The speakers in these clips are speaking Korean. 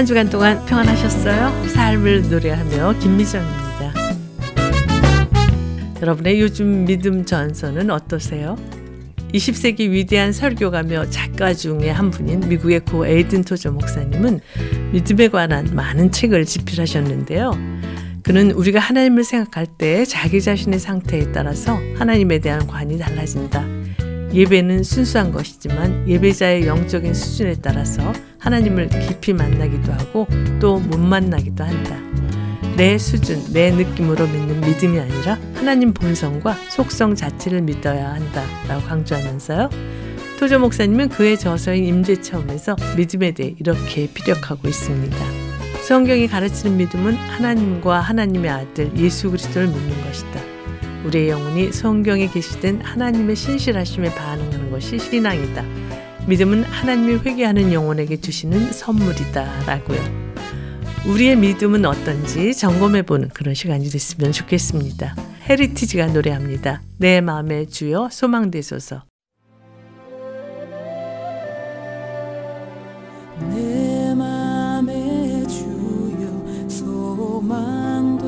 한 주간 동안 평안하셨어요? 삶을 노래하며 김미정입니다. 여러분의 요즘 믿음 전선은 어떠세요? 20세기 위대한 설교가며 작가 중에 한 분인 미국의 고 에이든 토저 목사님은 믿음에 관한 많은 책을 집필하셨는데요. 그는 우리가 하나님을 생각할 때 자기 자신의 상태에 따라서 하나님에 대한 관이 달라진다. 예배는 순수한 것이지만 예배자의 영적인 수준에 따라서 하나님을 깊이 만나기도 하고 또 못 만나기도 한다. 내 수준, 내 느낌으로 믿는 믿음이 아니라 하나님 본성과 속성 자체를 믿어야 한다. 라고 강조하면서요. 토조 목사님은 그의 저서인 임재체험에서 믿음에 대해 이렇게 피력하고 있습니다. 성경이 가르치는 믿음은 하나님과 하나님의 아들 예수 그리스도를 믿는 것이다. 우리의 영혼이 성경에 계시된 하나님의 신실하심에 반응하는 것이 신앙이다. 믿음은 하나님이 회개하는 영혼에게 주시는 선물이다. 라고요. 우리의 믿음은 어떤지 점검해 보는 그런 시간이 됐으면 좋겠습니다. 헤리티지가 노래합니다. 내 마음의 주여 소망되소서. 내 마음의 주여 소망되소서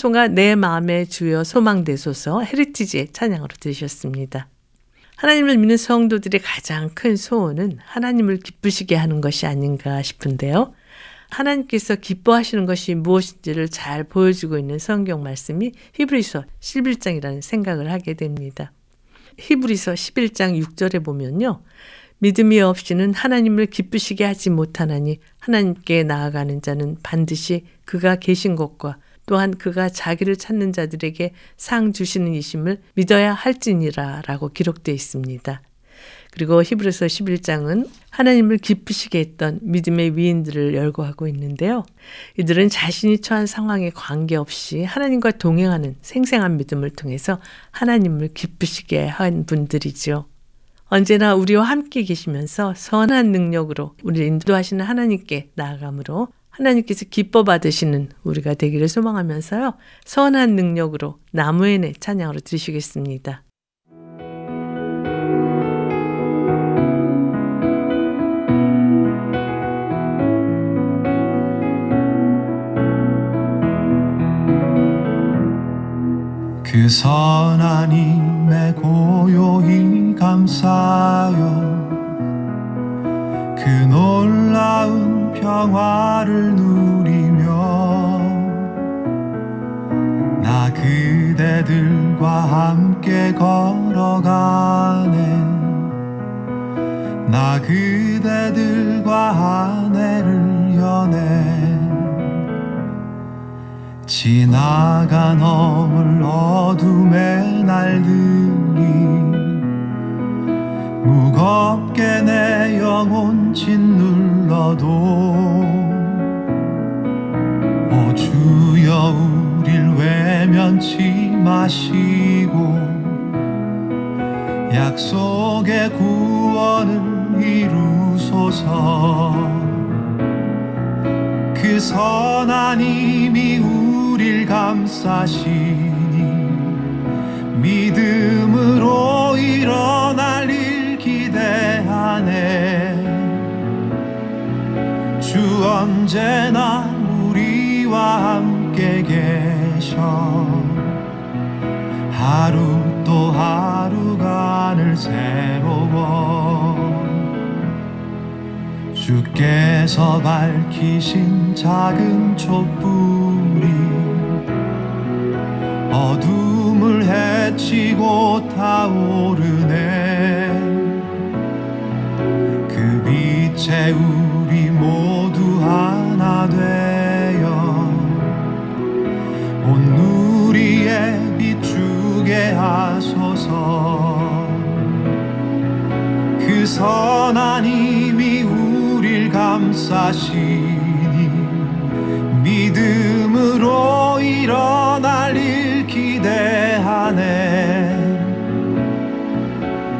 찬송가 내 마음의 주여 소망되소서 헤리티지의 찬양으로 들으셨습니다. 하나님을 믿는 성도들의 가장 큰 소원은 하나님을 기쁘시게 하는 것이 아닌가 싶은데요. 하나님께서 기뻐하시는 것이 무엇인지를 잘 보여주고 있는 성경 말씀이 히브리서 11장이라는 생각을 하게 됩니다. 히브리서 11장 6절에 보면요. 믿음이 없이는 하나님을 기쁘시게 하지 못하나니 하나님께 나아가는 자는 반드시 그가 계신 것과 또한 그가 자기를 찾는 자들에게 상 주시는 이심을 믿어야 할지니라 라고 기록되어 있습니다. 그리고 히브리서 11장은 하나님을 기쁘시게 했던 믿음의 위인들을 열거하고 있는데요. 이들은 자신이 처한 상황에 관계없이 하나님과 동행하는 생생한 믿음을 통해서 하나님을 기쁘시게 한 분들이죠. 언제나 우리와 함께 계시면서 선한 능력으로 우리를 인도하시는 하나님께 나아감으로 하나님께서 기뻐 받으시는 우리가 되기를 소망하면서요. 선한 능력으로 나무의 찬양으로 드리시겠습니다. 그 선한 힘에 고요히 감사요 그 놀라운 평화를 누리며 나 그대들과 함께 걸어가네. 나 그대들과 아내를 연해 지나가 넘을 어둠의 날들이 무겁게 내 영혼 짓눌러도 오 주여 우릴 외면치 마시고 약속의 구원을 이루소서. 그 선한 힘이 우릴 감싸시니 믿음으로 일어날 언제나 우리와 함께 계셔. 하루 또 하루가 늘 새로워. 주께서 밝히신 작은 촛불 감싸시니 믿음으로 일어날 일 기대하네.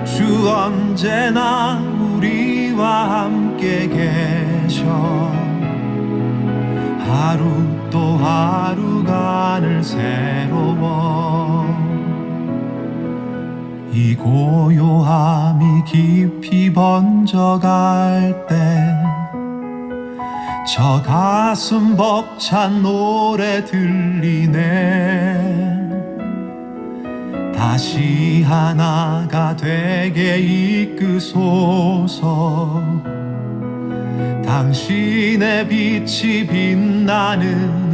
주 언제나 우리와 함께 계셔. 하루 또 하루가 늘 새로워 이 고요함이 깊이 번져갈 때 저 가슴 벅찬 노래 들리네. 다시 하나가 되게 이끄소서. 당신의 빛이 빛나는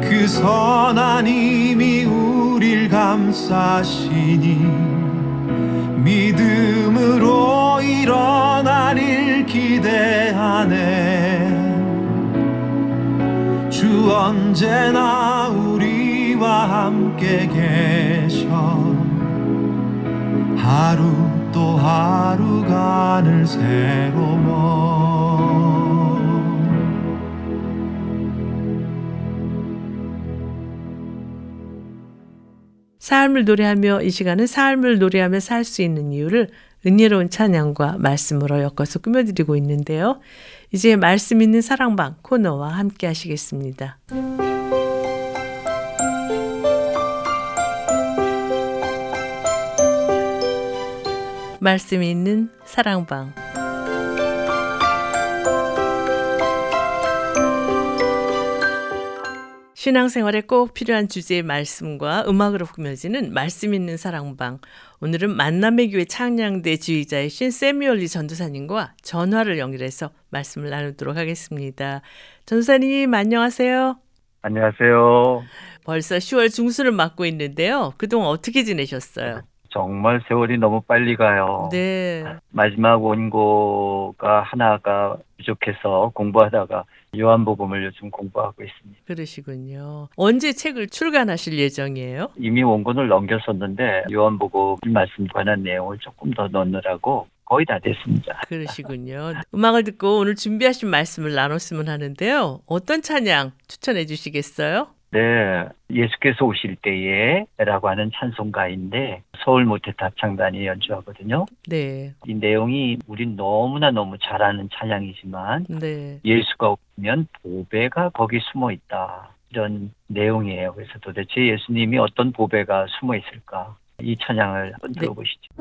이밤그 선한 힘이 우릴 감싸시니 믿음으로 일어날 일 기대하네. 주 언제나 우리와 함께 계셔. 하루 또 하루가 늘 새로워 삶을 노래하며 이 시간은 삶을 노래하며 살 수 있는 이유를 은혜로운 찬양과 말씀으로 엮어서 꾸며드리고 있는데요. 이제 말씀 있는 사랑방 코너와 함께 하시겠습니다. 말씀 있는 사랑방 신앙생활에 꼭 필요한 주제의 말씀과 음악으로 꾸며지는 말씀 있는 사랑방. 오늘은 만남의 교회 창량대 지휘자이신 세미얼리 전도사님과 전화를 연결해서 말씀을 나누도록 하겠습니다. 전도사님 안녕하세요. 안녕하세요. 벌써 10월 중순을 맞고 있는데요. 그동안 어떻게 지내셨어요? 정말 세월이 너무 빨리 가요. 네. 마지막 원고가 하나가 부족해서 공부하다가 요한복음을 요즘 공부하고 있습니다. 그러시군요. 언제 책을 출간하실 예정이에요? 이미 원고를 넘겼었는데 요한복음 말씀 관한 내용을 조금 더 넣느라고 거의 다 됐습니다. 그러시군요. 음악을 듣고 오늘 준비하신 말씀을 나눴으면 하는데요. 어떤 찬양 추천해 주시겠어요? 네, 예수께서 오실 때에라고 하는 찬송가인데 서울 모태타 합창단이 연주하거든요. 네. 이 내용이 우린 너무나 너무 잘 아는 찬양이지만 네. 예수가 오면 보배가 거기 숨어 있다. 이런 내용이에요. 그래서 도대체 예수님이 어떤 보배가 숨어 있을까? 이 찬양을 한번 네. 들어보시죠.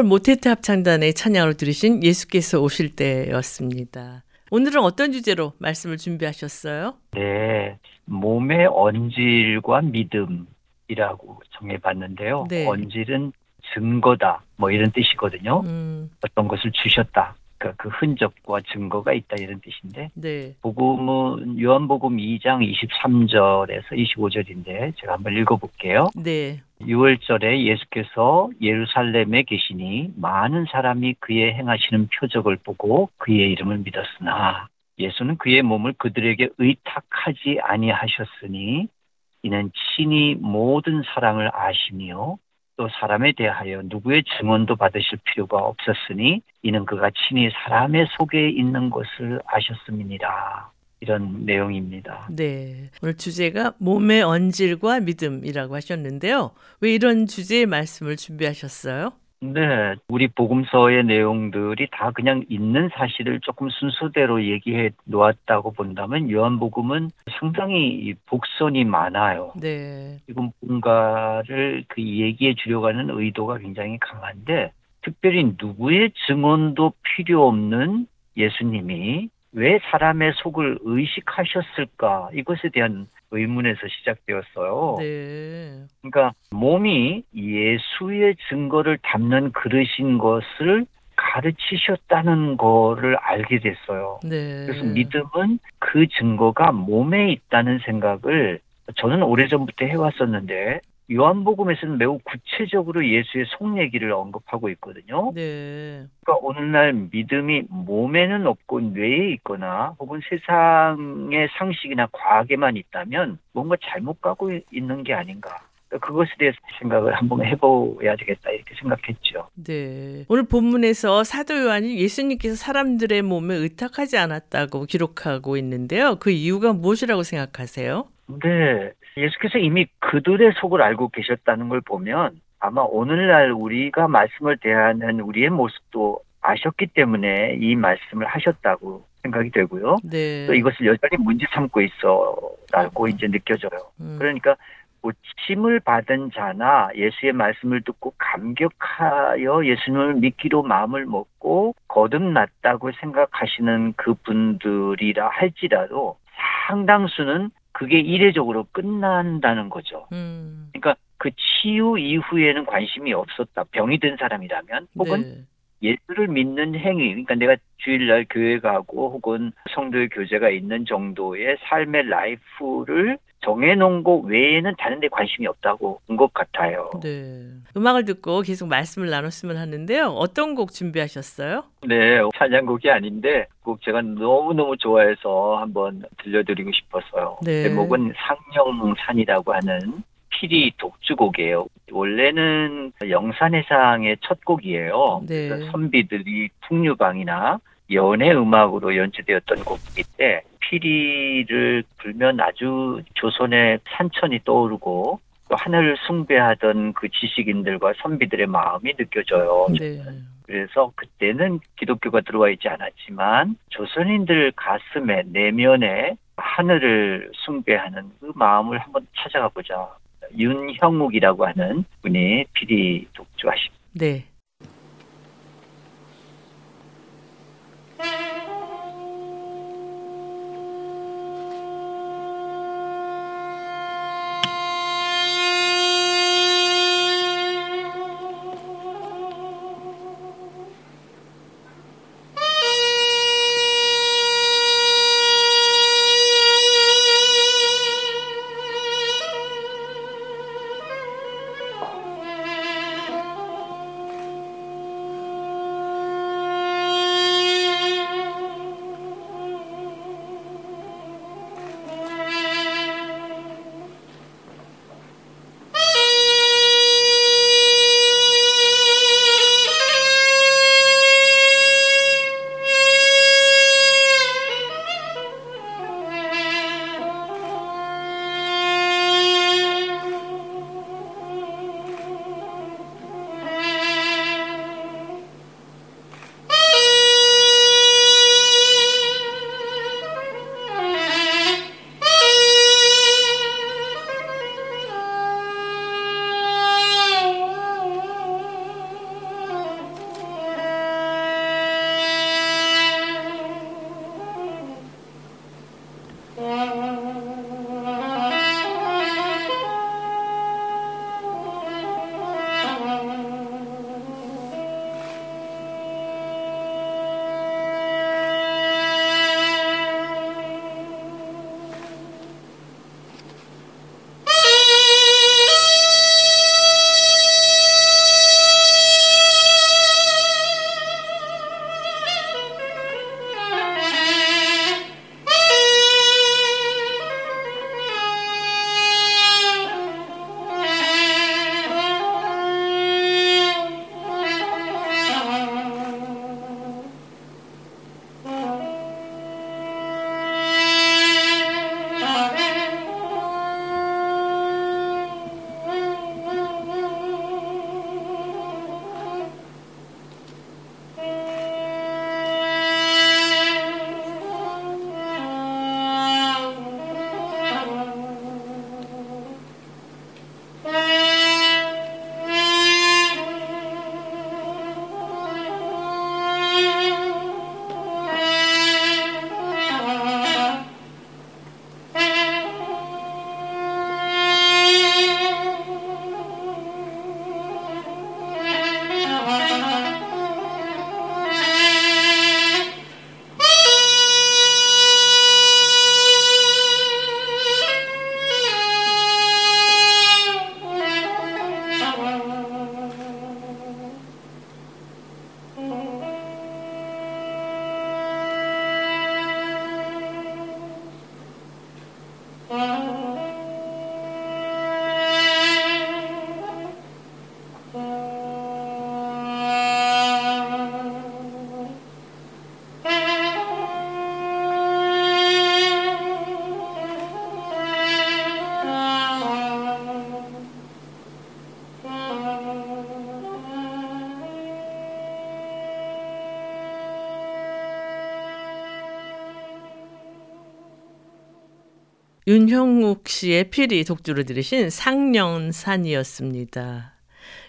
서울 모테트 합창단의 찬양으로 들으신 예수께서 오실 때였습니다. 오늘은 어떤 주제로 말씀을 준비하셨어요? 네, 몸의 언질과 믿음이라고 정해봤는데요. 네. 언질은 증거다, 뭐 이런 뜻이거든요. 음, 어떤 것을 주셨다. 그러니까 그 흔적과 증거가 있다 이런 뜻인데 네. 복음은 요한복음 2장 23절에서 25절인데 제가 한번 읽어볼게요. 네. 6월절에 예수께서 예루살렘에 계시니 많은 사람이 그의 행하시는 표적을 보고 그의 이름을 믿었으나 예수는 그의 몸을 그들에게 의탁하지 아니하셨으니 이는 친히 모든 사랑을 아시며 또 사람에 대하여 누구의 증언도 받으실 필요가 없었으니 이는 그가 친히 사람의 속에 있는 것을 아셨음이니라. 이런 내용입니다. 네. 오늘 주제가 몸의 언질과 믿음이라고 하셨는데요. 왜 이런 주제의 말씀을 준비하셨어요? 네, 우리 복음서의 내용들이 다 그냥 있는 사실을 조금 순서대로 얘기해 놓았다고 본다면 요한복음은 상당히 이 복선이 많아요. 네. 지금 뭔가를 그 얘기해 주려고 하는 의도가 굉장히 강한데 특별히 누구의 증언도 필요 없는 예수님이 왜 사람의 속을 의식하셨을까 이것에 대한 의문에서 시작되었어요. 네. 그러니까 몸이 예수의 증거를 담는 그릇인 것을 가르치셨다는 거를 알게 됐어요. 네. 그래서 믿음은 그 증거가 몸에 있다는 생각을 저는 오래전부터 해왔었는데 요한복음에서는 매우 구체적으로 예수의 속 얘기를 언급하고 있거든요. 네. 그러니까 오늘날 믿음이 몸에는 없고 뇌에 있거나 혹은 세상의 상식이나 과학에만 있다면 뭔가 잘못 가고 있는 게 아닌가. 그러니까 그것에 대해서 생각을 한번 해봐야 되겠다 이렇게 생각했죠. 네. 오늘 본문에서 사도 요한이 예수님께서 사람들의 몸에 의탁하지 않았다고 기록하고 있는데요. 그 이유가 무엇이라고 생각하세요? 네. 예수께서 이미 그들의 속을 알고 계셨다는 걸 보면 아마 오늘날 우리가 말씀을 대하는 우리의 모습도 아셨기 때문에 이 말씀을 하셨다고 생각이 되고요. 네. 또 이것을 여전히 문제 삼고 있어라고 이제 느껴져요. 음. 그러니까 고침을 받은 자나 예수의 말씀을 듣고 감격하여 예수님을 믿기로 마음을 먹고 거듭났다고 생각하시는 그 분들이라 할지라도 상당수는 그게 이례적으로 끝난다는 거죠. 음. 그러니까 그 치유 이후에는 관심이 없었다. 병이 든 사람이라면 혹은 네. 예수를 믿는 행위, 그러니까 내가 주일날 교회 가고 혹은 성도의 교제가 있는 정도의 삶의 라이프를 정해놓은 것 외에는 다른 데 관심이 없다고 본 것 같아요. 네. 음악을 듣고 계속 말씀을 나눴으면 하는데요. 어떤 곡 준비하셨어요? 네, 찬양곡이 아닌데 꼭 제가 너무너무 좋아해서 한번 들려드리고 싶어서요. 네. 제목은 상령산이라고 하는 피리 독주곡이에요. 원래는 영산해상의 첫 곡이에요. 네. 선비들이 풍류방이나 연애 음악으로 연주되었던 곡인데 피리를 불면 아주 조선의 산천이 떠오르고 또 하늘을 숭배하던 그 지식인들과 선비들의 마음이 느껴져요. 네. 그래서 그때는 기독교가 들어와 있지 않았지만 조선인들 가슴에 내면에 하늘을 숭배하는 그 마음을 한번 찾아가 보자. 윤형욱이라고 하는 분이 피리 독주하십니다. 네. 윤형욱 씨의 피리 독주로 들으신 상령산이었습니다.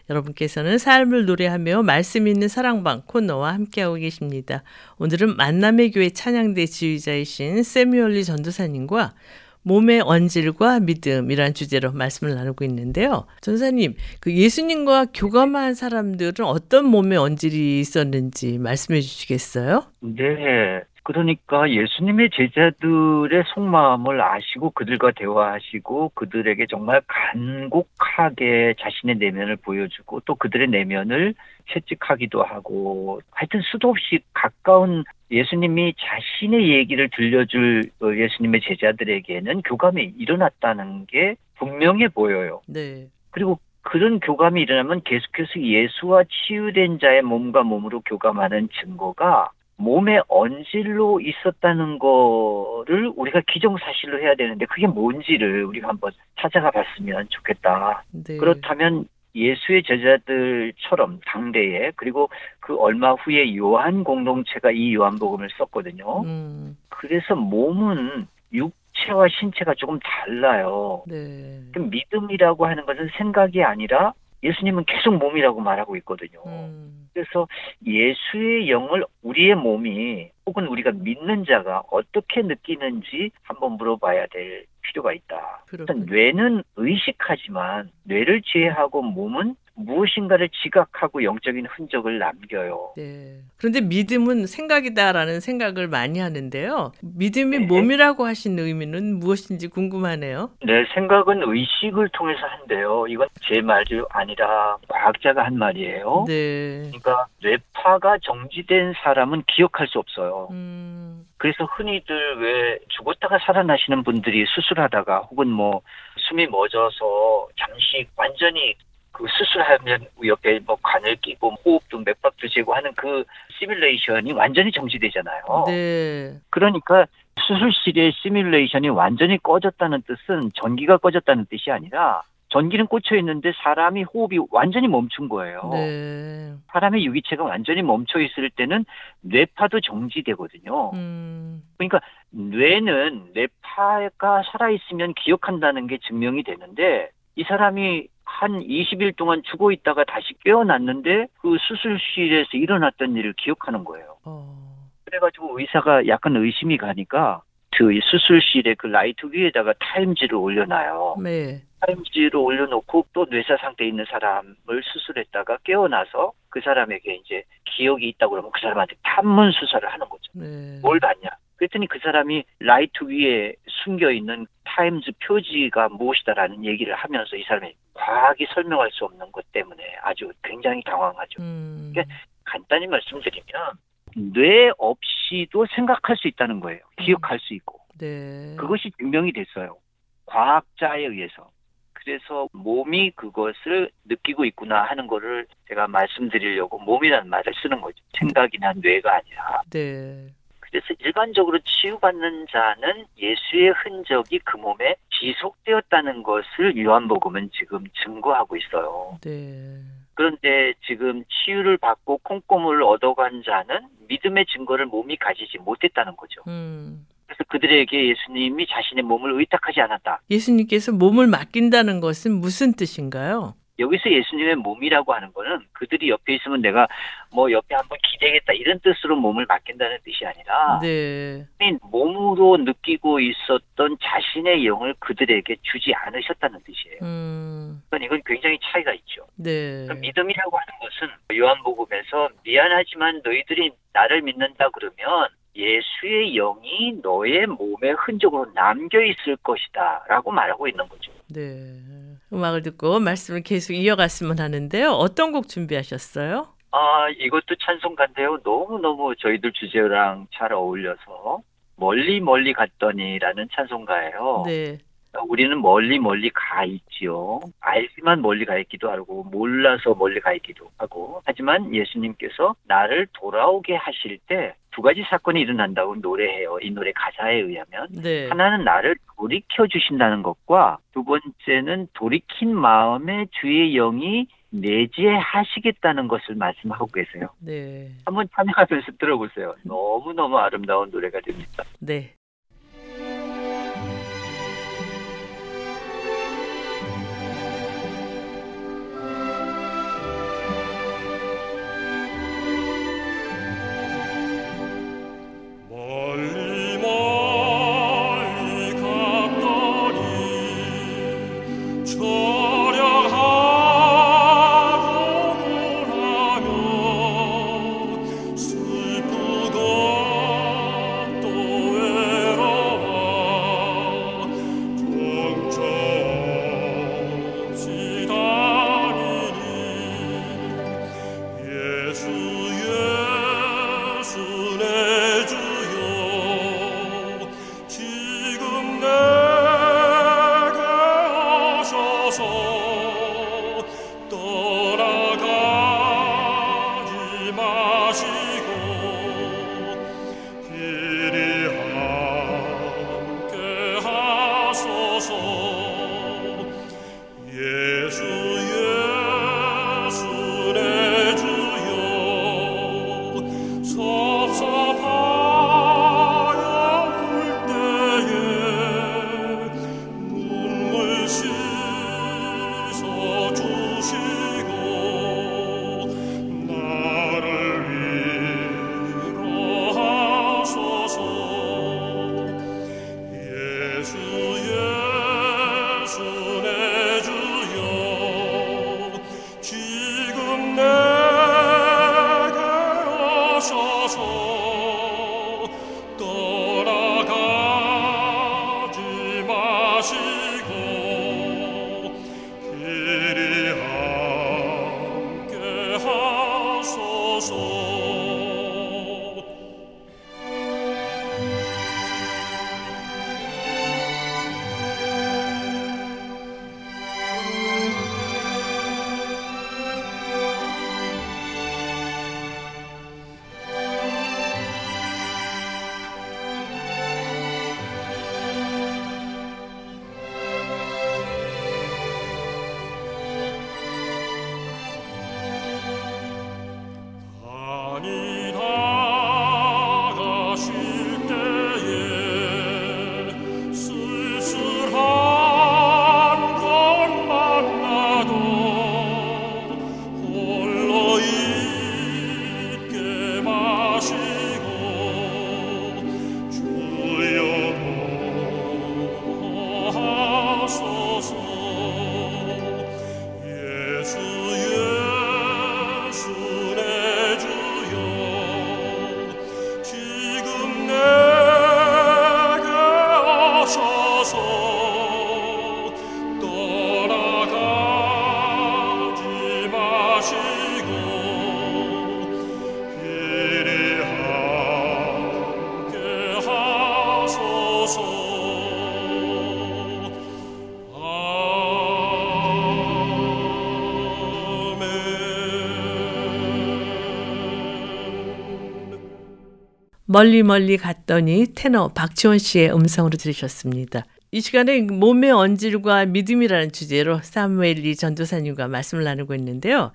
여러분께서는 삶을 노래하며 말씀 있는 사랑방 코너와 함께하고 계십니다. 오늘은 만남의 교회 찬양대 지휘자이신 세뮤얼리 전도사님과 몸의 언질과 믿음이란 주제로 말씀을 나누고 있는데요. 전사님, 그 예수님과 교감한 사람들은 어떤 몸의 언질이 있었는지 말씀해 주시겠어요? 네. 그러니까 예수님의 제자들의 속마음을 아시고 그들과 대화하시고 그들에게 정말 간곡하게 자신의 내면을 보여주고 또 그들의 내면을 채찍하기도 하고 하여튼 수도 없이 가까운 예수님이 자신의 얘기를 들려줄 예수님의 제자들에게는 교감이 일어났다는 게 분명해 보여요. 네. 그리고 그런 교감이 일어나면 계속해서 예수와 치유된 자의 몸과 몸으로 교감하는 증거가 몸의 언질로 있었다는 거를 우리가 기정사실로 해야 되는데 그게 뭔지를 우리가 한번 찾아가 봤으면 좋겠다. 네. 그렇다면 예수의 제자들처럼 당대에 그리고 그 얼마 후에 요한 공동체가 이 요한복음을 썼거든요. 음, 그래서 몸은 육체와 신체가 조금 달라요. 네. 그 믿음이라고 하는 것은 생각이 아니라 예수님은 계속 몸이라고 말하고 있거든요. 음, 그래서 예수의 영을 우리의 몸이 혹은 우리가 믿는 자가 어떻게 느끼는지 한번 물어봐야 될 필요가 있다. 그렇군요. 뇌는 의식하지만 뇌를 제외하고 몸은 무엇인가를 지각하고 영적인 흔적을 남겨요. 네. 그런데 믿음은 생각이다라는 생각을 많이 하는데요. 믿음이 네. 몸이라고 하신 의미는 무엇인지 궁금하네요. 내 생각은 의식을 통해서 한대요. 이건 제 말이 아니라 과학자가 한 말이에요. 네. 그러니까 뇌파가 정지된 사람은 기억할 수 없어요. 음, 그래서 흔히들 왜 죽었다가 살아나시는 분들이 수술하다가 혹은 뭐 숨이 멎어서 잠시 완전히 그 수술하면 옆에 뭐 관을 끼고 호흡도 맥박도 재고 하는 그 시뮬레이션이 완전히 정지되잖아요. 네. 그러니까 수술실의 시뮬레이션이 완전히 꺼졌다는 뜻은 전기가 꺼졌다는 뜻이 아니라 전기는 꽂혀 있는데 사람이 호흡이 완전히 멈춘 거예요. 네. 사람의 유기체가 완전히 멈춰 있을 때는 뇌파도 정지되거든요. 음, 그러니까 뇌는 뇌파가 살아 있으면 기억한다는 게 증명이 되는데 이 사람이 한 20일 동안 죽어 있다가 다시 깨어났는데 그 수술실에서 일어났던 일을 기억하는 거예요. 어, 그래가지고 의사가 약간 의심이 가니까 그 수술실에 그 라이트 위에다가 타임지를 올려놔요. 네. 타임지를 올려놓고 또 뇌사 상태에 있는 사람을 수술했다가 깨어나서 그 사람에게 이제 기억이 있다고 그러면 그 사람한테 탐문 수사를 하는 거죠. 네. 뭘 봤냐? 그랬더니 그 사람이 라이트 위에 숨겨 있는 타임즈 표지가 무엇이다라는 얘기를 하면서 이 사람이 과학이 설명할 수 없는 것 때문에 아주 굉장히 당황하죠. 음, 이게 간단히 말씀드리면 뇌 없이도 생각할 수 있다는 거예요. 기억할 수 있고 네. 그것이 증명이 됐어요. 과학자에 의해서. 그래서 몸이 그것을 느끼고 있구나 하는 거를 제가 말씀드리려고 몸이라는 말을 쓰는 거죠. 생각이나 뇌가 아니라. 네. 그래서 일반적으로 치유받는 자는 예수의 흔적이 그 몸에 지속되었다는 것을 요한복음은 지금 증거하고 있어요. 네. 그런데 지금 치유를 받고 콩고물을 얻어간 자는 믿음의 증거를 몸이 가지지 못했다는 거죠. 음. 그래서 그들에게 예수님이 자신의 몸을 의탁하지 않았다. 예수님께서 몸을 맡긴다는 것은 무슨 뜻인가요? 여기서 예수님의 몸이라고 하는 거는 그들이 옆에 있으면 내가 뭐 옆에 한번 기대겠다 이런 뜻으로 몸을 맡긴다는 뜻이 아니라 네. 몸으로 느끼고 있었던 자신의 영을 그들에게 주지 않으셨다는 뜻이에요. 음. 그러니까 이건 굉장히 차이가 있죠. 네. 믿음이라고 하는 것은 요한복음에서 미안하지만 너희들이 나를 믿는다 그러면 예수의 영이 너의 몸의 흔적으로 남겨 있을 것이다라고 말하고 있는 거죠. 네. 음악을 듣고 말씀을 계속 이어갔으면 하는데요. 어떤 곡 준비하셨어요? 아 이것도 찬송가인데요. 너무 너무 저희들 주제랑 잘 어울려서 멀리 멀리 갔더니라는 찬송가예요. 네. 우리는 멀리 멀리 가 있지요. 알지만 멀리 가 있기도 하고 몰라서 멀리 가 있기도 하고 하지만 예수님께서 나를 돌아오게 하실 때 두 가지 사건이 일어난다고 노래해요. 이 노래 가사에 의하면 네. 하나는 나를 돌이켜 주신다는 것과 두 번째는 돌이킨 마음에 주의 영이 내재하시겠다는 것을 말씀하고 계세요. 네. 한번 참여하면서 들어보세요. 너무너무 아름다운 노래가 됩니다. 네. 멀리 멀리 갔더니 테너 박지원 씨의 음성으로 들으셨습니다. 이 시간에 몸의 언질과 믿음이라는 주제로 사무엘리 전도사님과 말씀을 나누고 있는데요.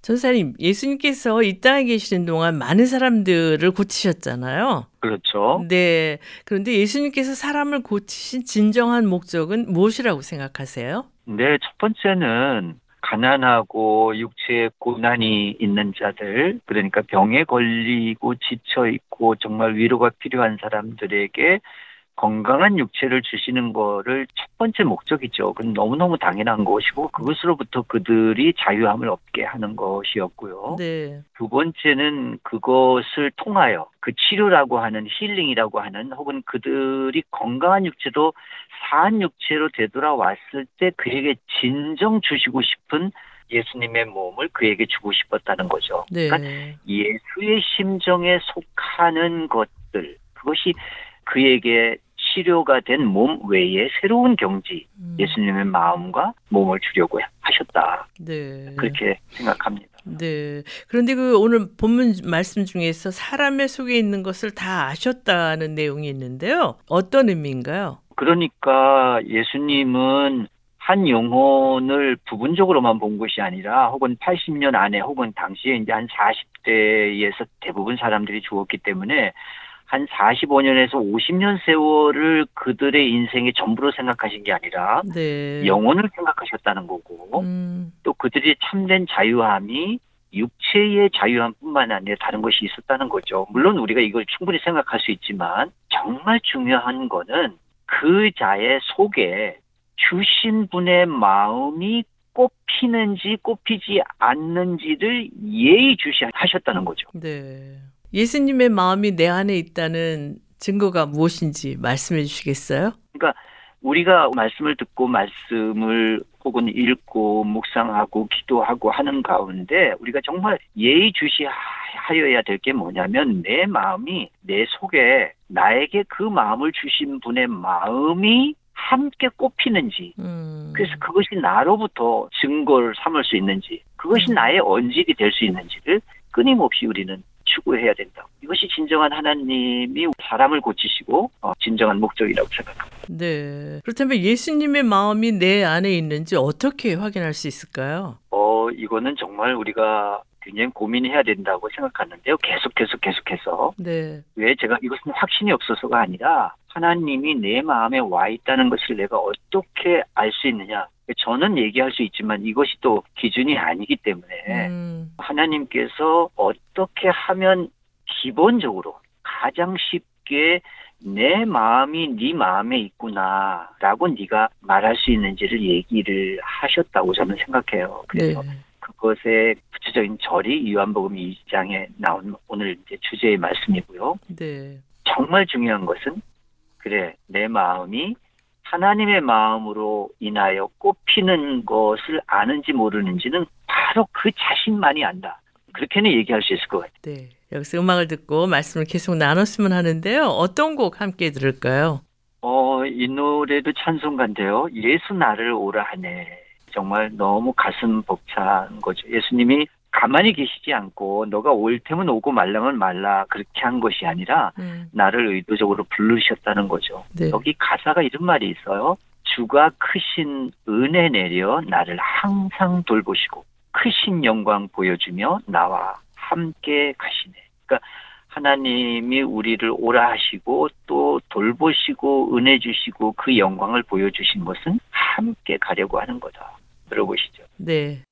전사님, 예수님께서 이 땅에 계시는 동안 많은 사람들을 고치셨잖아요. 그렇죠. 네. 그런데 예수님께서 사람을 고치신 진정한 목적은 무엇이라고 생각하세요? 네, 첫 번째는 가난하고 육체에 고난이 있는 자들, 그러니까 병에 걸리고 지쳐 있고 정말 위로가 필요한 사람들에게 건강한 육체를 주시는 거를 첫 번째 목적이죠. 그건 너무너무 당연한 것이고 그것으로부터 그들이 자유함을 얻게 하는 것이었고요. 네. 두 번째는 그것을 통하여 그 치료라고 하는 힐링이라고 하는 혹은 그들이 건강한 육체로 사한 육체로 되돌아왔을 때 그에게 진정 주시고 싶은 예수님의 몸을 그에게 주고 싶었다는 거죠. 네. 그러니까 예수의 심정에 속하는 것들 그것이 그에게 치료가 된 몸 외에 새로운 경지 음, 예수님의 마음과 몸을 주려고 하셨다 네. 그렇게 생각합니다. 네. 그런데 그 오늘 본문 말씀 중에서 사람의 속에 있는 것을 다 아셨다는 내용이 있는데요. 어떤 의미인가요? 그러니까 예수님은 한 영혼을 부분적으로만 본 것이 아니라 혹은 80년 안에 혹은 당시에 이제 한 40대에서 대부분 사람들이 죽었기 때문에 한 45년에서 50년 세월을 그들의 인생의 전부로 생각하신 게 아니라 네. 영혼을 생각하셨다는 거고 음, 또 그들이 참된 자유함이 육체의 자유함뿐만 아니라 다른 것이 있었다는 거죠. 물론 우리가 이걸 충분히 생각할 수 있지만 정말 중요한 거는 그 자의 속에 주신 분의 마음이 꼽히는지 꼽히지 않는지를 예의주시하셨다는 거죠. 네. 예수님의 마음이 내 안에 있다는 증거가 무엇인지 말씀해 주시겠어요? 우리가 말씀을 듣고 말씀을 혹은 읽고 묵상하고 기도하고 하는 가운데 우리가 정말 예의주시하여야 될 게 뭐냐면 내 마음이 내 속에 나에게 그 마음을 주신 분의 마음이 함께 꼽히는지 음. 그래서 그것이 나로부터 증거를 삼을 수 있는지 그것이 음. 나의 언질이 될 수 있는지를 끊임없이 우리는 추구해야 된다. 이것이 진정한 하나님이 사람을 고치시고 어, 진정한 목적이라고 생각합니다. 네. 그렇다면 예수님의 마음이 내 안에 있는지 어떻게 확인할 수 있을까요? 어, 이거는 정말 우리가 굉장히 고민해야 된다고 생각하는데요. 계속 계속 계속해서 네. 왜 제가 이것은 확신이 없어서가 아니라 하나님이 내 마음에 와 있다는 것을 내가 어떻게 알 수 있느냐? 저는 얘기할 수 있지만 이것이 또 기준이 아니기 때문에 음, 하나님께서 어떻게 하면 기본적으로 가장 쉽게 내 마음이 네 마음에 있구나라고 네가 말할 수 있는지를 얘기를 하셨다고 저는 생각해요. 네. 그래서 그것의 구체적인 절이 요한복음 2장에 나온 오늘 이제 주제의 말씀이고요. 네. 정말 중요한 것은 그래 내 마음이 하나님의 마음으로 인하여 꼽히는 것을 아는지 모르는지는 바로 그 자신만이 안다. 그렇게는 얘기할 수 있을 것 같아요. 네. 여기서 음악을 듣고 말씀을 계속 나눴으면 하는데요. 어떤 곡 함께 들을까요? 어, 이 노래도 찬송가인데요. 예수 나를 오라 하네. 정말 너무 가슴 벅찬 거죠. 예수님이 가만히 계시지 않고 너가 올 테면 오고 말라면 말라 그렇게 한 것이 아니라 음, 나를 의도적으로 부르셨다는 거죠. 네. 여기 가사가 이런 말이 있어요. 주가 크신 은혜 내려 나를 항상 돌보시고 크신 영광 보여주며 나와 함께 가시네. 그러니까 하나님이 우리를 오라 하시고 또 돌보시고 은혜 주시고 그 영광을 보여주신 것은 함께 가려고 하는 거다. 들어보시죠. 네.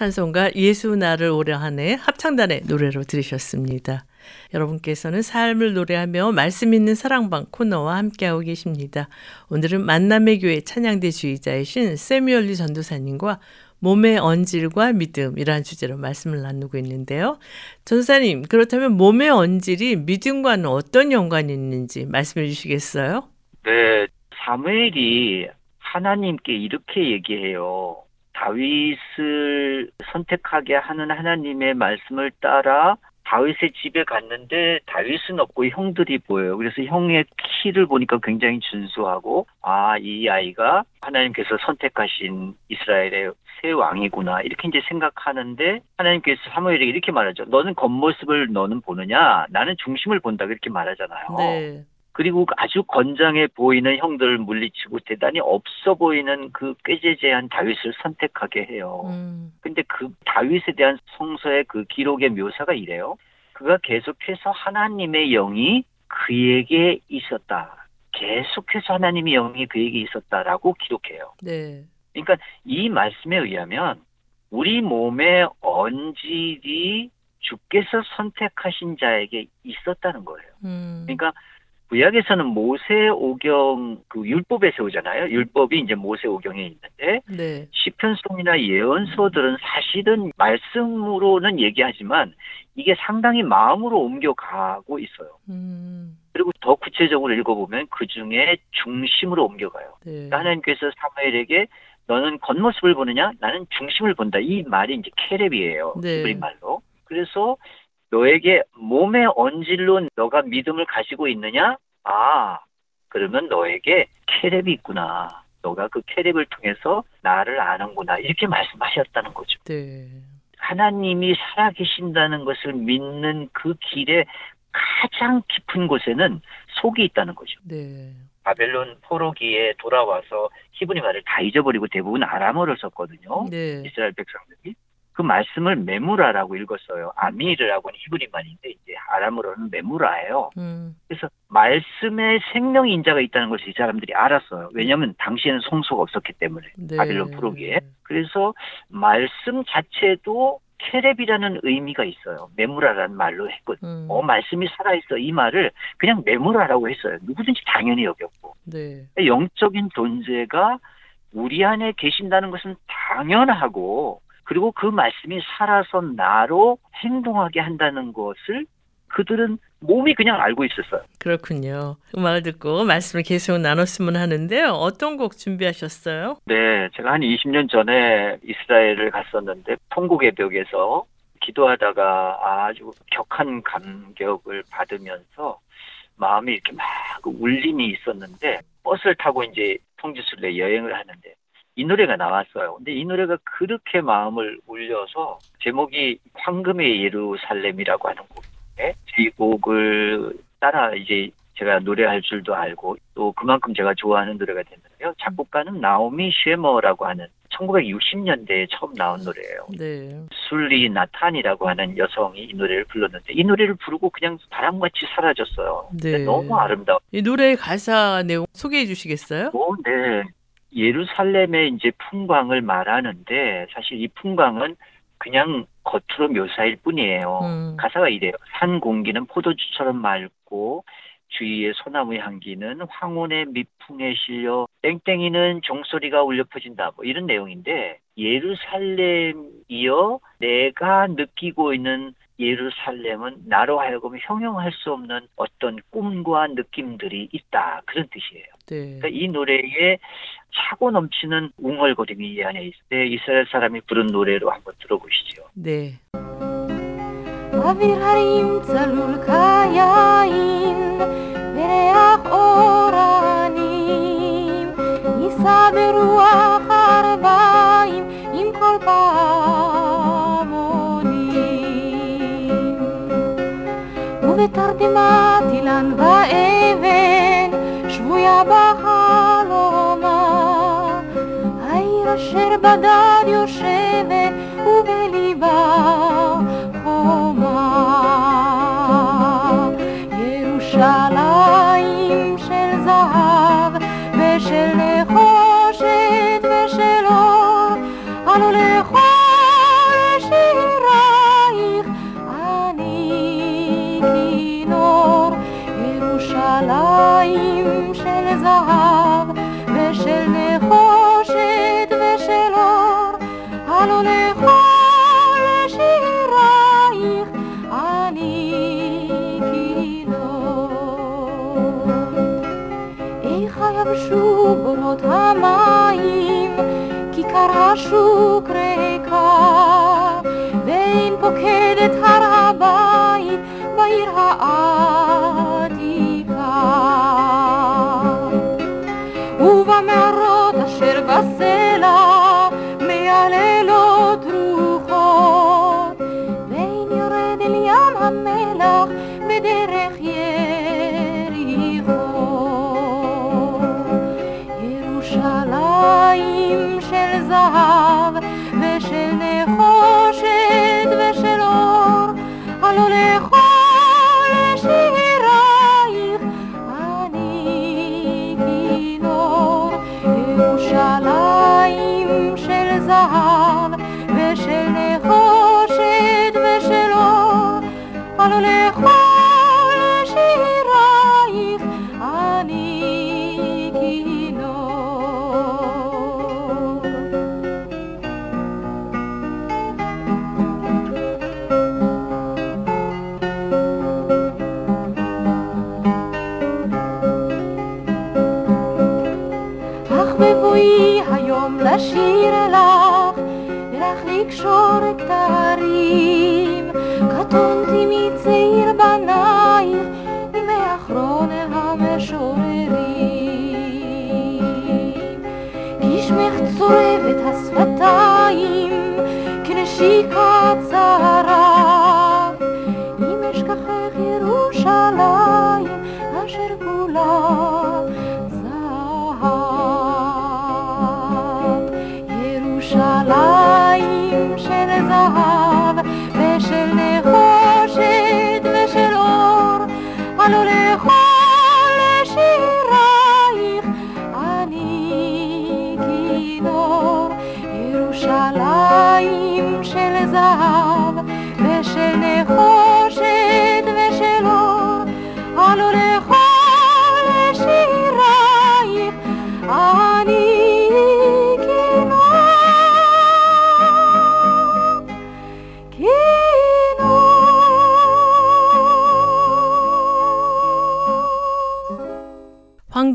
찬송가 예수 나를 오래 하네 합창단의 노래로 들으셨습니다. 여러분께서는 삶을 노래하며 말씀 있는 사랑방 코너와 함께하고 계십니다. 오늘은 만남의 교회 찬양대 주의자이신 세미얼리 전도사님과 몸의 언질과 믿음이라는 주제로 말씀을 나누고 있는데요. 전도사님, 그렇다면 몸의 언질이 믿음과는 어떤 연관이 있는지 말씀해 주시겠어요? 네, 사무엘이 하나님께 이렇게 얘기해요. 다윗을 선택하게 하는 하나님의 말씀을 따라 다윗의 집에 갔는데 다윗은 없고 형들이 보여요. 그래서 형의 키를 보니까 굉장히 준수하고 아, 이 아이가 하나님께서 선택하신 이스라엘의 새 왕이구나. 이렇게 이제 생각하는데 하나님께서 사무엘에게 이렇게 말하죠. 너는 겉모습을 너는 보느냐? 나는 중심을 본다. 그렇게 말하잖아요. 네. 그리고 아주 건장해 보이는 형들을 물리치고 대단히 없어 보이는 그 꾀재재한 다윗을 선택하게 해요. 음, 근데 그 다윗에 대한 성서의 그 기록의 묘사가 이래요. 그가 계속해서 하나님의 영이 그에게 있었다. 계속해서 하나님의 영이 그에게 있었다라고 기록해요. 네. 그러니까 이 말씀에 의하면 우리 몸의 언질이 주께서 선택하신 자에게 있었다는 거예요. 음, 그러니까 구약에서는 모세 오경 그 율법에 세우잖아요. 율법이 이제 모세 오경에 있는데 네. 시편송이나 예언서들은 사실은 말씀으로는 얘기하지만 이게 상당히 마음으로 옮겨가고 있어요. 음, 그리고 더 구체적으로 읽어보면 그 중에 중심으로 옮겨가요. 네. 그러니까 하나님께서 사무엘에게 너는 겉모습을 보느냐? 나는 중심을 본다. 이 말이 이제 케렙이에요. 네. 히브리 말로. 그래서 너에게 몸의 언질로 너가 믿음을 가지고 있느냐? 아, 그러면 너에게 케렙이 있구나. 너가 그 케렙을 통해서 나를 아는구나. 이렇게 말씀하셨다는 거죠. 네. 하나님이 살아계신다는 것을 믿는 그 길의 가장 깊은 곳에는 속이 있다는 거죠. 네. 바벨론 포로기에 돌아와서 히브리 말을 다 잊어버리고 대부분 아람어를 썼거든요. 네. 이스라엘 백성들이 그 말씀을 메무라라고 읽었어요. 아미르라고는 히브리 말인데 이제 아람어로는 메무라예요. 음. 그래서 말씀에 생명 인자가 있다는 것을 이 사람들이 알았어요. 왜냐하면 당시에는 성소가 없었기 때문에 네. 바빌론 포로기에. 그래서 말씀 자체도 케렙이라는 의미가 있어요. 메무라라는 말로 했거든요. 음. 어 말씀이 살아있어 이 말을 그냥 메무라라고 했어요. 누구든지 당연히 여겼고 네. 영적인 존재가 우리 안에 계신다는 것은 당연하고 그리고 그 말씀이 살아서 나로 행동하게 한다는 것을 그들은 몸이 그냥 알고 있었어요. 그렇군요. 음악을 듣고 말씀을 계속 나눴으면 하는데요. 어떤 곡 준비하셨어요? 네, 제가 한 20년 전에 이스라엘을 갔었는데 통곡의 벽에서 기도하다가 아주 격한 감격을 받으면서 마음이 이렇게 막 울림이 있었는데 버스를 타고 이제 통지순례 여행을 하는데 이 노래가 나왔어요. 근데 이 노래가 그렇게 마음을 울려서 제목이 황금의 예루살렘이라고 하는 곡인데 이 곡을 따라 이제 제가 노래할 줄도 알고 또 그만큼 제가 좋아하는 노래가 됐는데요. 작곡가는 나오미 쉐머라고 하는 1960년대에 처음 나온 노래예요. 네. 술리 나탄이라고 하는 여성이 이 노래를 불렀는데 이 노래를 부르고 그냥 바람같이 사라졌어요. 네. 너무 아름다워. 이 노래의 가사 내용 소개해 주시겠어요? 오, 네. 예루살렘의 이제 풍광을 말하는데 사실 이 풍광은 그냥 겉으로 묘사일 뿐이에요. 음. 가사가 이래요. 산 공기는 포도주처럼 맑고 주위의 소나무의 향기는 황혼의 미풍에 실려 땡땡이는 종소리가 울려 퍼진다. 뭐 이런 내용인데 예루살렘이여 내가 느끼고 있는 예루살렘은 나로 하여금 형용할 수 없는 어떤 꿈과 느낌들이 있다. 그런 뜻이에요. 네. 그러니까 이 노래에 차고 넘치는 웅얼거림이 이 안에 있을 때 이스라엘 사람이 부른 노래로 한번 들어보시죠. 네. ובתרדמת אילן ואבן, שבויה בחלומה, העיר אשר בדד יושבת, ובליבה חומה. ירושלים של זהב ושל נחושת ושל אור, הלא השוק ריקה, ואין פוקדת הר הבית בעיר העתיקה. ובמערות אשר בסלע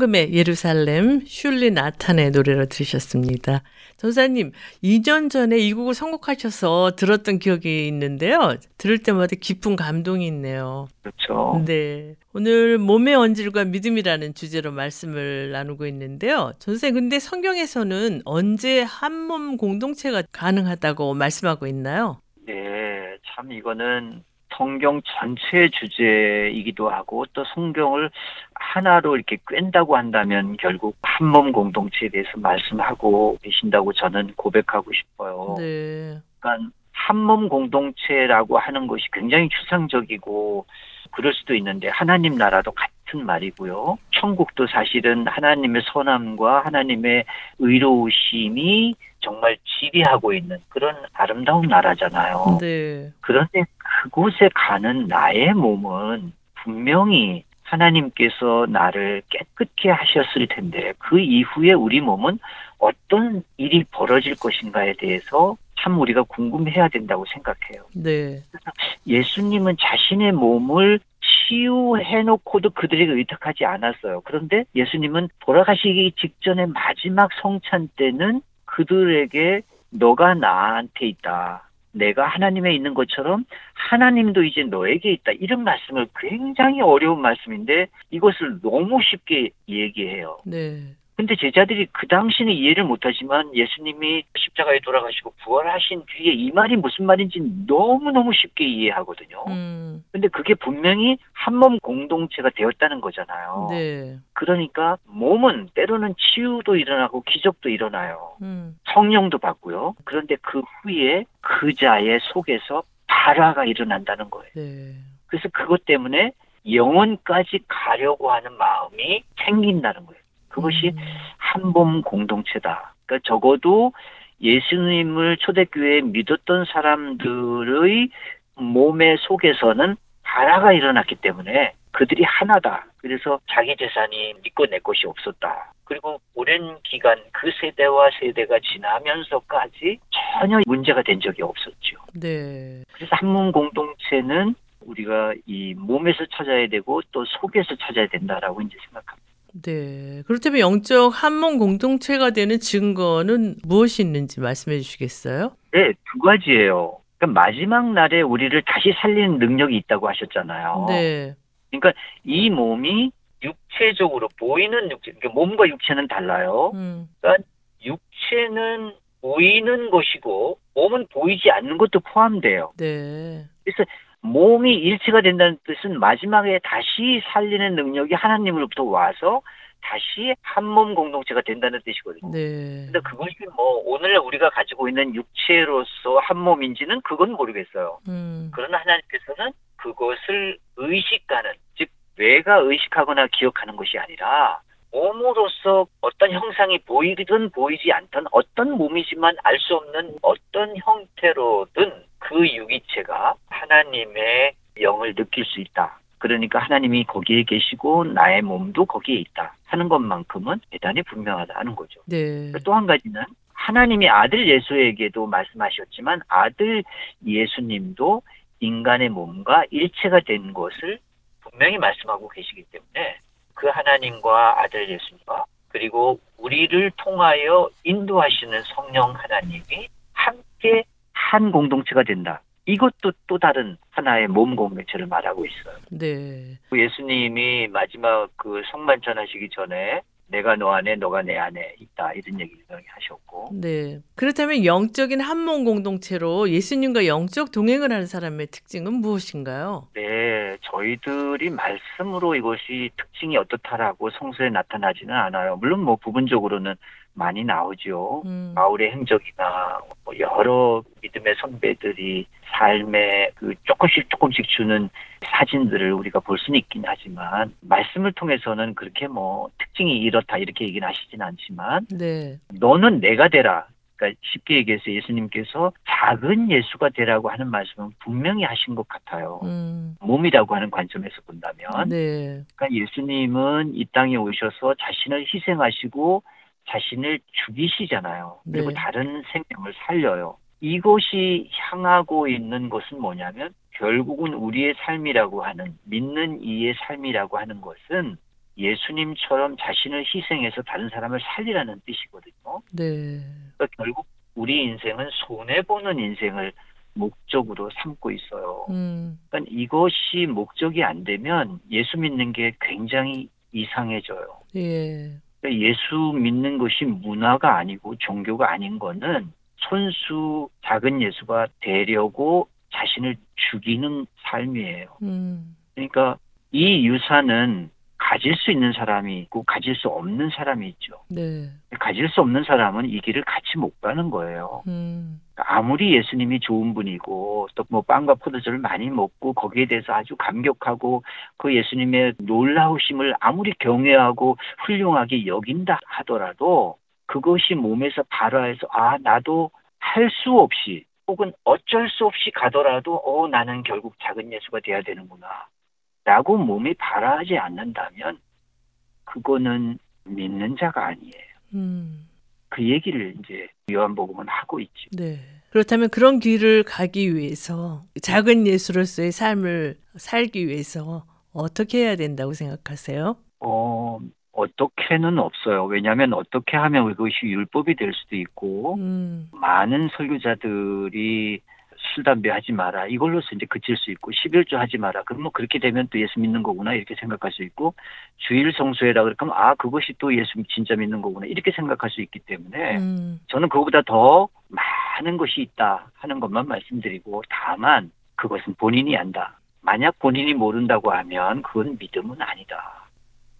황금의 예루살렘 슐리 나탄의 노래로 들으셨습니다. 전사님, 2년 전에 이 곡을 선곡하셔서 들었던 기억이 있는데요. 들을 때마다 깊은 감동이 있네요. 그렇죠. 네. 오늘 몸의 언질과 믿음이라는 주제로 말씀을 나누고 있는데요. 전생 근데 성경에서는 언제 한 몸 공동체가 가능하다고 말씀하고 있나요? 네, 참 이거는 성경 전체의 주제이기도 하고 또 성경을 하나로 이렇게 꿰다고 한다면 결국 한 몸 공동체에 대해서 말씀하고 계신다고 저는 고백하고 싶어요. 네. 그러니까 한 몸 공동체라고 하는 것이 굉장히 추상적이고 그럴 수도 있는데 하나님 나라도 같은 말이고요. 천국도 사실은 하나님의 선함과 하나님의 의로우심이 정말 지배하고 있는 그런 아름다운 나라잖아요. 네. 그런데 그곳에 가는 나의 몸은 분명히 하나님께서 나를 깨끗게 하셨을 텐데 그 이후에 우리 몸은 어떤 일이 벌어질 것인가에 대해서 참 우리가 궁금해야 된다고 생각해요. 네. 예수님은 자신의 몸을 치유해놓고도 그들에게 의탁하지 않았어요. 그런데 예수님은 돌아가시기 직전에 마지막 성찬 때는 그들에게 너가 나한테 있다. 내가 하나님에 있는 것처럼 하나님도 이제 너에게 있다. 이런 말씀을 굉장히 어려운 말씀인데 이것을 너무 쉽게 얘기해요. 네. 근데 제자들이 그 당시는 이해를 못하지만 예수님이 십자가에 돌아가시고 부활하신 뒤에 이 말이 무슨 말인지 너무너무 쉽게 이해하거든요. 음. 근데 그게 분명히 한 몸 공동체가 되었다는 거잖아요. 네. 그러니까 몸은 때로는 치유도 일어나고 기적도 일어나요. 음. 성령도 받고요. 그런데 그 후에 그 자의 속에서 발화가 일어난다는 거예요. 네. 그래서 그것 때문에 영혼까지 가려고 하는 마음이 생긴다는 거예요. 그것이 음. 한몸 공동체다. 그러니까 적어도 예수님을 초대교회에 믿었던 사람들의 몸의 속에서는 발화가 일어났기 때문에 그들이 하나다. 그래서 자기 재산이 믿고 내 것이 없었다. 그리고 오랜 기간 그 세대와 세대가 지나면서까지 전혀 문제가 된 적이 없었죠. 네. 그래서 한몸 공동체는 우리가 이 몸에서 찾아야 되고 또 속에서 찾아야 된다라고 이제 생각합니다. 네. 그렇다면 영적 한몸 공동체가 되는 증거는 무엇이 있는지 말씀해 주시겠어요? 네, 두 가지예요. 그러니까 마지막 날에 우리를 다시 살리는 능력이 있다고 하셨잖아요. 네. 그러니까 이 몸이 육체적으로 보이는 육체, 그러니까 몸과 육체는 달라요. 음. 육체는 보이는 것이고 몸은 보이지 않는 것도 포함돼요. 네. 그래서 몸이 일치가 된다는 뜻은 마지막에 다시 살리는 능력이 하나님으로부터 와서 다시 한 몸 공동체가 된다는 뜻이거든요. 네. 근데 그것이 뭐 오늘 우리가 가지고 있는 육체로서 한 몸인지는 그건 모르겠어요. 음. 그러나 하나님께서는 그것을 의식하는 즉 뇌가 의식하거나 기억하는 것이 아니라 몸으로서 어떤 형상이 보이든 보이지 않던 어떤 몸이지만 알 수 없는 어떤 형태로든 그 유기체가 하나님의 영을 느낄 수 있다. 그러니까 하나님이 거기에 계시고 나의 몸도 거기에 있다 하는 것만큼은 대단히 분명하다는 거죠. 네. 또 한 가지는 하나님이 아들 예수에게도 말씀하셨지만 아들 예수님도 인간의 몸과 일체가 된 것을 분명히 말씀하고 계시기 때문에 그 하나님과 아들 예수님과 그리고 우리를 통하여 인도하시는 성령 하나님이 함께 한 공동체가 된다. 이것도 또 다른 하나의 몸 공동체를 말하고 있어요. 네. 예수님이 마지막 그 성만찬 하시기 전에 내가 너 안에 너가 내 안에 있다 이런 얘기를 하셨고 네. 그렇다면 영적인 한몸 공동체로 예수님과 영적 동행을 하는 사람의 특징은 무엇인가요? 네 저희들이 말씀으로 이것이 특징이 어떻다라고 성서에 나타나지는 않아요 물론 뭐 부분적으로는 많이 나오죠 음. 바울의 행적이나 뭐 여러 믿음의 선배들이 삶에 그 조금씩 조금씩 주는 사진들을 우리가 볼 수는 있긴 하지만 말씀을 통해서는 그렇게 뭐 특징이 이렇다 이렇게 얘기는 하시진 않지만 네. 너는 내가 되라. 그러니까 쉽게 얘기해서 예수님께서 작은 예수가 되라고 하는 말씀은 분명히 하신 것 같아요. 음. 몸이라고 하는 관점에서 본다면. 네. 그러니까 예수님은 이 땅에 오셔서 자신을 희생하시고 자신을 죽이시잖아요. 그리고 네. 다른 생명을 살려요. 이것이 향하고 있는 것은 뭐냐면 결국은 우리의 삶이라고 하는 믿는 이의 삶이라고 하는 것은 예수님처럼 자신을 희생해서 다른 사람을 살리라는 뜻이거든요. 네. 그러니까 결국 우리 인생은 손해 보는 인생을 목적으로 삼고 있어요. 음. 그러니까 이것이 목적이 안 되면 예수 믿는 게 굉장히 이상해져요. 예. 그러니까 예수 믿는 것이 문화가 아니고 종교가 아닌 거는 손수 작은 예수가 되려고 자신을 죽이는 삶이에요. 음. 그러니까 이 유산은 가질 수 있는 사람이 있고 가질 수 없는 사람이 있죠. 네. 가질 수 없는 사람은 이 길을 같이 못 가는 거예요. 음. 아무리 예수님이 좋은 분이고 또 뭐 빵과 포도주를 많이 먹고 거기에 대해서 아주 감격하고 그 예수님의 놀라우심을 아무리 경외하고 훌륭하게 여긴다 하더라도 그것이 몸에서 발화해서 아 나도 할 수 없이 혹은 어쩔 수 없이 가더라도 어 나는 결국 작은 예수가 돼야 되는구나 라고 몸이 발화하지 않는다면 그거는 믿는 자가 아니에요. 음. 그 얘기를 이제 요한복음은 하고 있죠. 네. 그렇다면 그런 길을 가기 위해서 작은 예수로서의 삶을 살기 위해서 어떻게 해야 된다고 생각하세요? 어, 어떻게는 없어요. 왜냐하면 어떻게 하면 그것이 율법이 될 수도 있고 음. 많은 설교자들이 술 담배 하지 마라 이걸로서 이제 그칠 수 있고 11조 하지 마라 그럼 뭐 그렇게 되면 또 예수 믿는 거구나 이렇게 생각할 수 있고 주일 성수해라 그러면 아 그것이 또 예수 진짜 믿는 거구나 이렇게 생각할 수 있기 때문에 음. 저는 그거보다 더 많은 것이 있다 하는 것만 말씀드리고 다만 그것은 본인이 안다. 만약 본인이 모른다고 하면 그건 믿음은 아니다.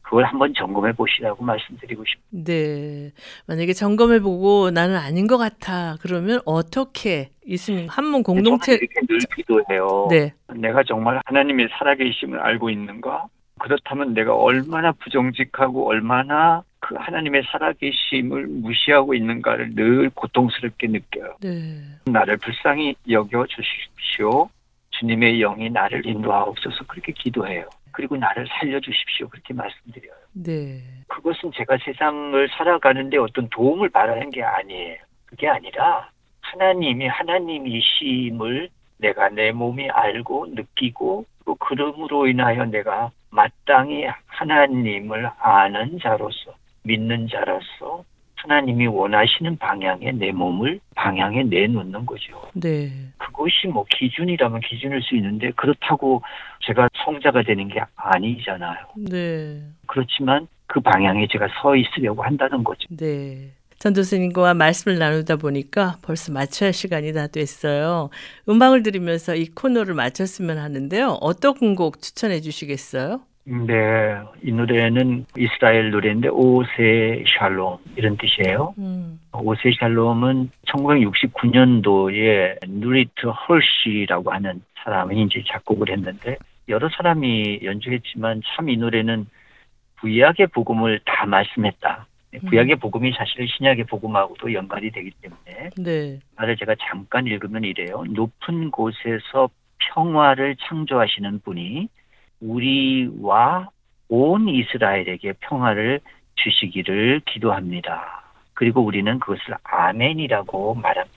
그걸 한번 점검해 보시라고 말씀드리고 싶습니다. 네. 만약에 점검해 보고 나는 아닌 것 같아. 그러면 어떻게 예수님 한문 공동체 저는 이렇게 늘 기도해요. 네. 내가 정말 하나님의 살아계심을 알고 있는가? 그렇다면 내가 얼마나 부정직하고 얼마나 그 하나님의 살아계심을 무시하고 있는가를 늘 고통스럽게 느껴요. 네. 나를 불쌍히 여겨 주십시오. 주님의 영이 나를 인도하옵소서 그렇게 기도해요. 그리고 나를 살려 주십시오. 그렇게 말씀드려요. 네. 그것은 제가 세상을 살아가는데 어떤 도움을 바라는 게 아니에요. 그게 아니라 하나님이 하나님이심을 내가 내 몸이 알고 느끼고 또 그름으로 인하여 내가 마땅히 하나님을 아는 자로서 믿는 자로서 하나님이 원하시는 방향에 내 몸을 방향에 내놓는 거죠. 네. 그것이 뭐 기준이라면 기준일 수 있는데 그렇다고 제가 성자가 되는 게 아니잖아요. 네. 그렇지만 그 방향에 제가 서 있으려고 한다는 거죠. 네. 전도스님과 말씀을 나누다 보니까 벌써 마쳐야 할 시간이 다 됐어요. 음악을 들으면서 이 코너를 마쳤으면 하는데요. 어떤 곡 추천해 주시겠어요? 네, 이 노래는 이스라엘 노래인데 오세 샬롬 이런 뜻이에요. 음. 오세 샬롬은 1969년도에 누리트 헐시라고 하는 사람이 이제 작곡을 했는데 여러 사람이 연주했지만 참 이 노래는 구약의 복음을 다 말씀했다. 구약의 복음이 사실 신약의 복음하고도 연관이 되기 때문에 네. 말을 제가 잠깐 읽으면 이래요. 높은 곳에서 평화를 창조하시는 분이 우리와 온 이스라엘에게 평화를 주시기를 기도합니다. 그리고 우리는 그것을 아멘이라고 말합니다.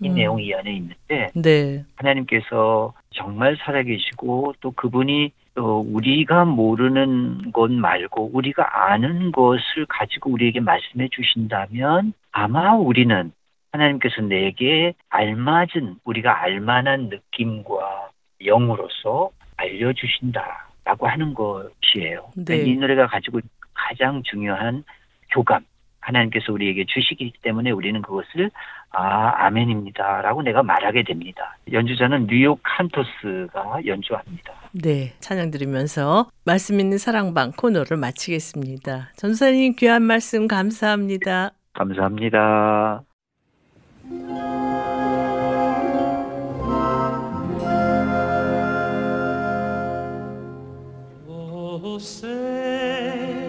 이 음. 내용이 이 안에 있는데 네. 하나님께서 정말 살아계시고 또 그분이 또 우리가 모르는 것 말고 우리가 아는 것을 가지고 우리에게 말씀해 주신다면 아마 우리는 하나님께서 내게 알맞은 우리가 알만한 느낌과 영으로서 알려주신다라고 하는 것이에요. 네. 이 노래가 가지고 가장 중요한 교감 하나님께서 우리에게 주시기 때문에 우리는 그것을 아 아멘입니다라고 내가 말하게 됩니다. 연주자는 뉴욕 칸토스가 연주합니다. 네. 찬양 들으면서 말씀 있는 사랑방 코너를 마치겠습니다. 전사님 귀한 말씀 감사합니다. 감사합니다. עושה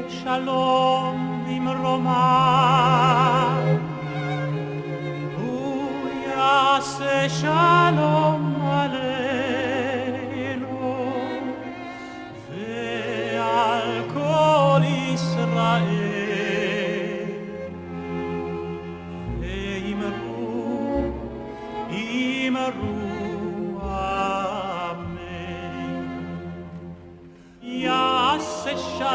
שלום במרומה הוא יעשה שלום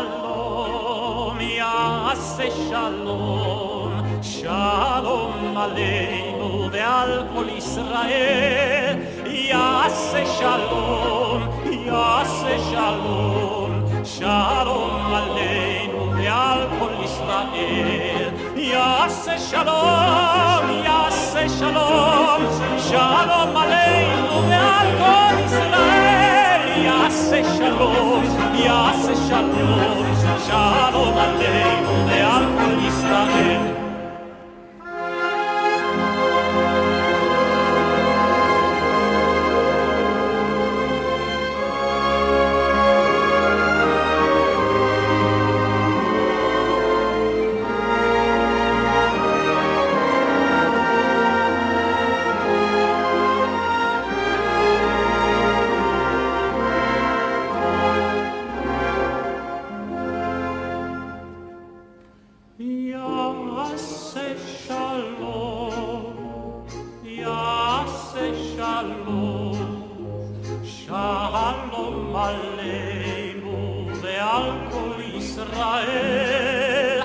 shalom, ya'ase shalom, shalom aleinu ve'al kol Yisrael, ya'ase shalom, ya'ase shalom, shalom aleinu ve'al kol Yisrael, ya'ase shalom, ya'ase shalom, shalom aleinu ve'al kol Yisrael, ya'ase shalom. Yaseh Shalom, Shalom Aleinu, Leal Kol Yisrael, shalom, shalom aleinu ve'al kol Yisrael.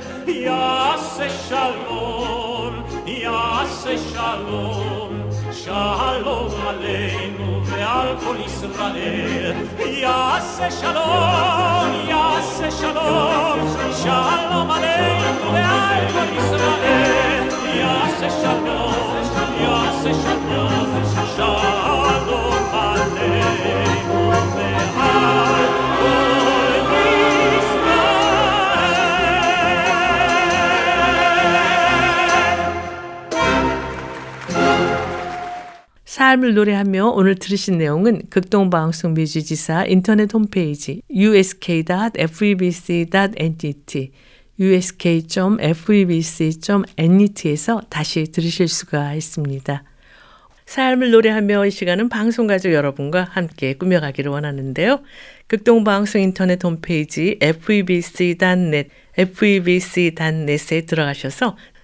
Yase shalom, yase shalom, shalom aleinu ve'al kol Yisrael. Yase shalom, yase shalom, shalom aleinu ve'al kol Yisrael. Yase shalom, yase shalom. 삶을 노래하며 오늘 들으신 내용은 극동방송 뮤지지사 인터넷 홈페이지 usk.febc.net usk.febc.net에서 다시 들으실 수가 있습니다. 삶을 노래하며 이 시간은 방송가족 여러분과 함께 꾸며가기를 원하는데요. 극동방송 인터넷 홈페이지 febc.net, febc.net에 들어가셔서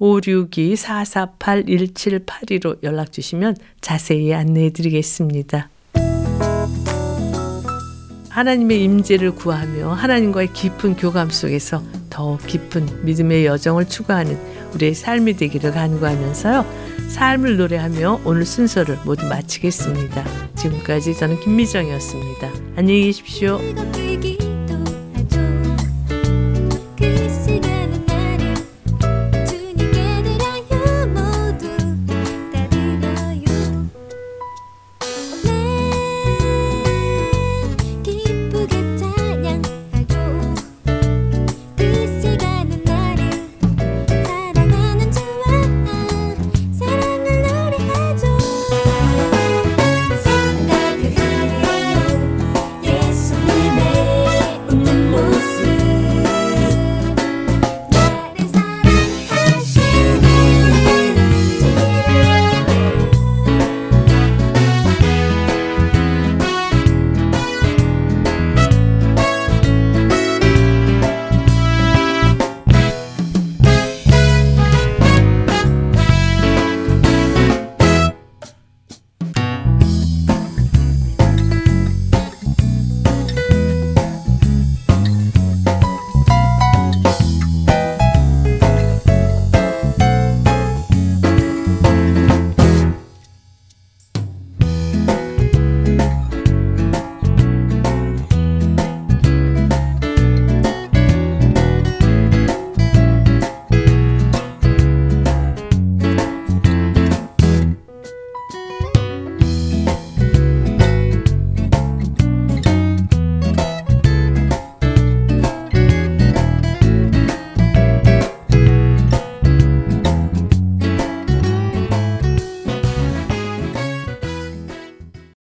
562-448-1782로 연락 주시면 자세히 안내해 드리겠습니다. 하나님의 임재를 구하며 하나님과의 깊은 교감 속에서 더 깊은 믿음의 여정을 추구하는 우리의 삶이 되기를 간구하면서요. 삶을 노래하며 오늘 순서를 모두 마치겠습니다. 지금까지 저는 김미정이었습니다. 안녕히 계십시오.